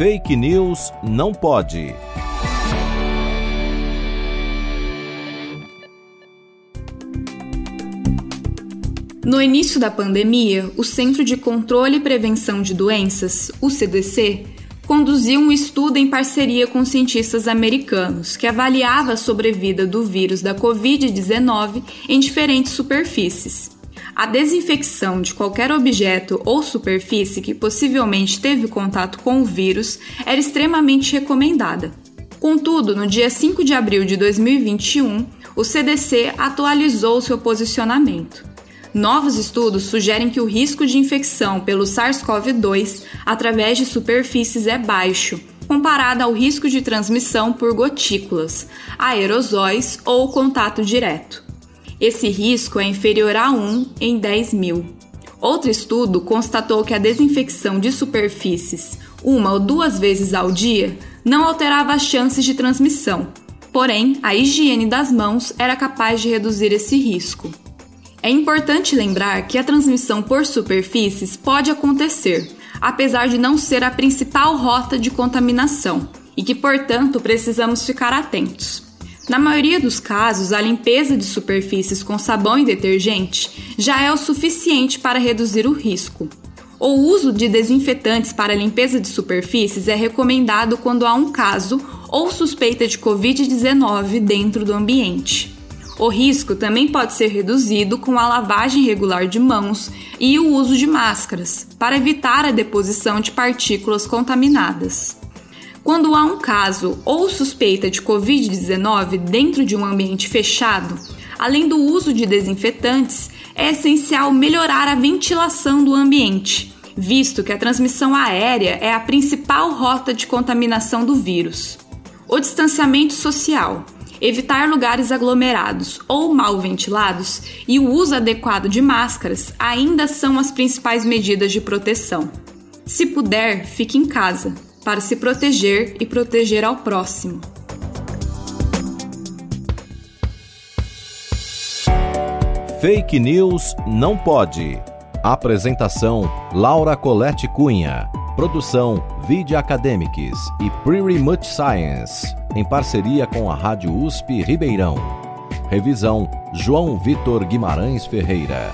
Fake News não pode. No início da pandemia, o Centro de Controle e Prevenção de Doenças, o CDC, conduziu um estudo em parceria com cientistas americanos que avaliava a sobrevida do vírus da Covid-19 em diferentes superfícies. A desinfecção de qualquer objeto ou superfície que possivelmente teve contato com o vírus era extremamente recomendada. Contudo, no dia 5 de abril de 2021, o CDC atualizou seu posicionamento. Novos estudos sugerem que o risco de infecção pelo SARS-CoV-2 através de superfícies é baixo, comparado ao risco de transmissão por gotículas, aerosóis ou contato direto. Esse risco é inferior a 1 em 10 mil. Outro estudo constatou que a desinfecção de superfícies, uma ou duas vezes ao dia, não alterava as chances de transmissão. Porém, a higiene das mãos era capaz de reduzir esse risco. É importante lembrar que a transmissão por superfícies pode acontecer, apesar de não ser a principal rota de contaminação, e que, portanto, precisamos ficar atentos. Na maioria dos casos, a limpeza de superfícies com sabão e detergente já é o suficiente para reduzir o risco. O uso de desinfetantes para limpeza de superfícies é recomendado quando há um caso ou suspeita de Covid-19 dentro do ambiente. O risco também pode ser reduzido com a lavagem regular de mãos e o uso de máscaras, para evitar a deposição de partículas contaminadas. Quando há um caso ou suspeita de Covid-19 dentro de um ambiente fechado, além do uso de desinfetantes, é essencial melhorar a ventilação do ambiente, visto que a transmissão aérea é a principal rota de contaminação do vírus. O distanciamento social evitar lugares aglomerados ou mal ventilados e o uso adequado de máscaras ainda são as principais medidas de proteção. Se puder, fique em casa para se proteger e proteger ao próximo. Fake News não pode. Apresentação: Laura Colette Cunha. Produção: Vide Academics e Pretty Much Science em parceria com a Rádio USP Ribeirão. Revisão: João Vitor Guimarães Ferreira.